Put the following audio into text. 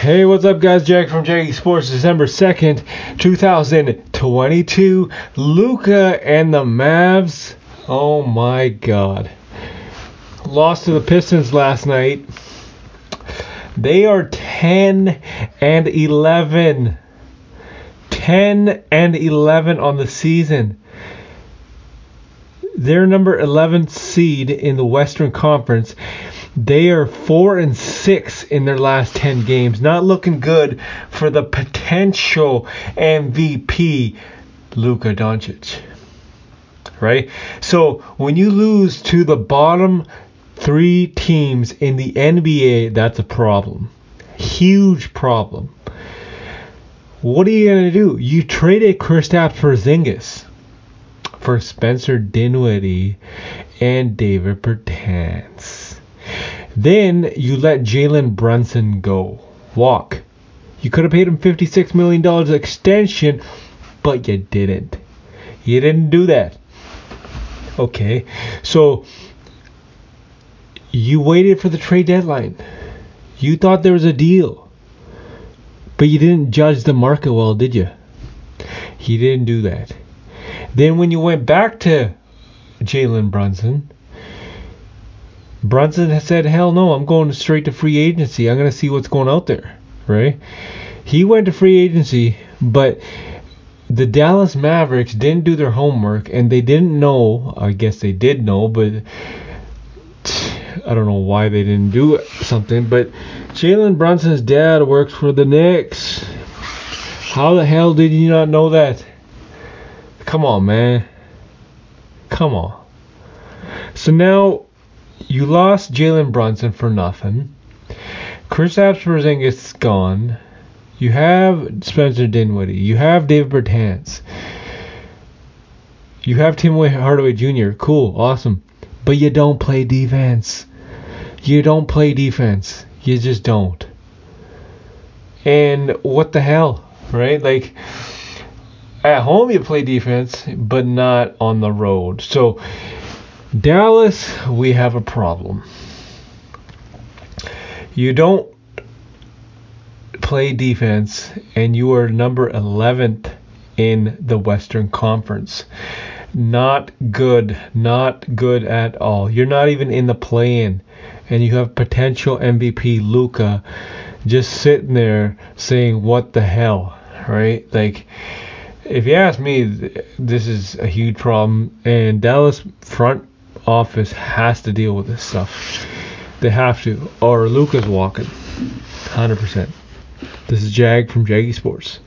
Hey, what's up, guys? Jack from Jaggy Sports, December 2nd, 2022. Luka and the Mavs. Oh my god. Lost to the Pistons last night. They are 10 and 11. 10 and 11 on the season. They're number 11 seed in the Western Conference. They are 4 and 6 in their last 10 games. Not looking good for the potential MVP Luka Doncic. Right? So, when you lose to the bottom 3 teams in the NBA, that's a problem. Huge problem. What are you going to do? You traded Kristaps for Porzingis for Spencer Dinwiddie and David Bertans. Then you let Jalen Brunson go. Walk. You could have paid him $56 million extension, but you didn't. You didn't do that. Okay. So you waited for the trade deadline. You thought there was a deal. But you didn't judge the market well, did you? You didn't do that. Then when you went back to Jalen Brunson, Brunson said, "Hell no, I'm going straight to free agency. I'm going to see what's going out there." Right? He went to free agency, but the Dallas Mavericks didn't do their homework and they didn't know. I guess they did know, but I don't know why they didn't do something. But Jalen Brunson's dad works for the Knicks. How the hell did you not know that? Come on, man. Come on. So now you lost Jalen Brunson for nothing. Chris Porzingis is gone. You have Spencer Dinwiddie. You have David Bertans. You have Tim Hardaway Jr. Cool, awesome. But you don't play defense. You don't play defense. You just don't. And what the hell, right? Like at home you play defense, but not on the road. So Dallas, we have a problem. You don't play defense, and you are number 11th in the Western Conference. Not good. Not good at all. You're not even in the play in. And you have potential MVP Luka just sitting there saying, What the hell? Right? Like, if you ask me, this is a huge problem. And Dallas front office has to deal with this stuff. They have to, or Luka's walking. 100%. This is Jag from Jaggy Sports.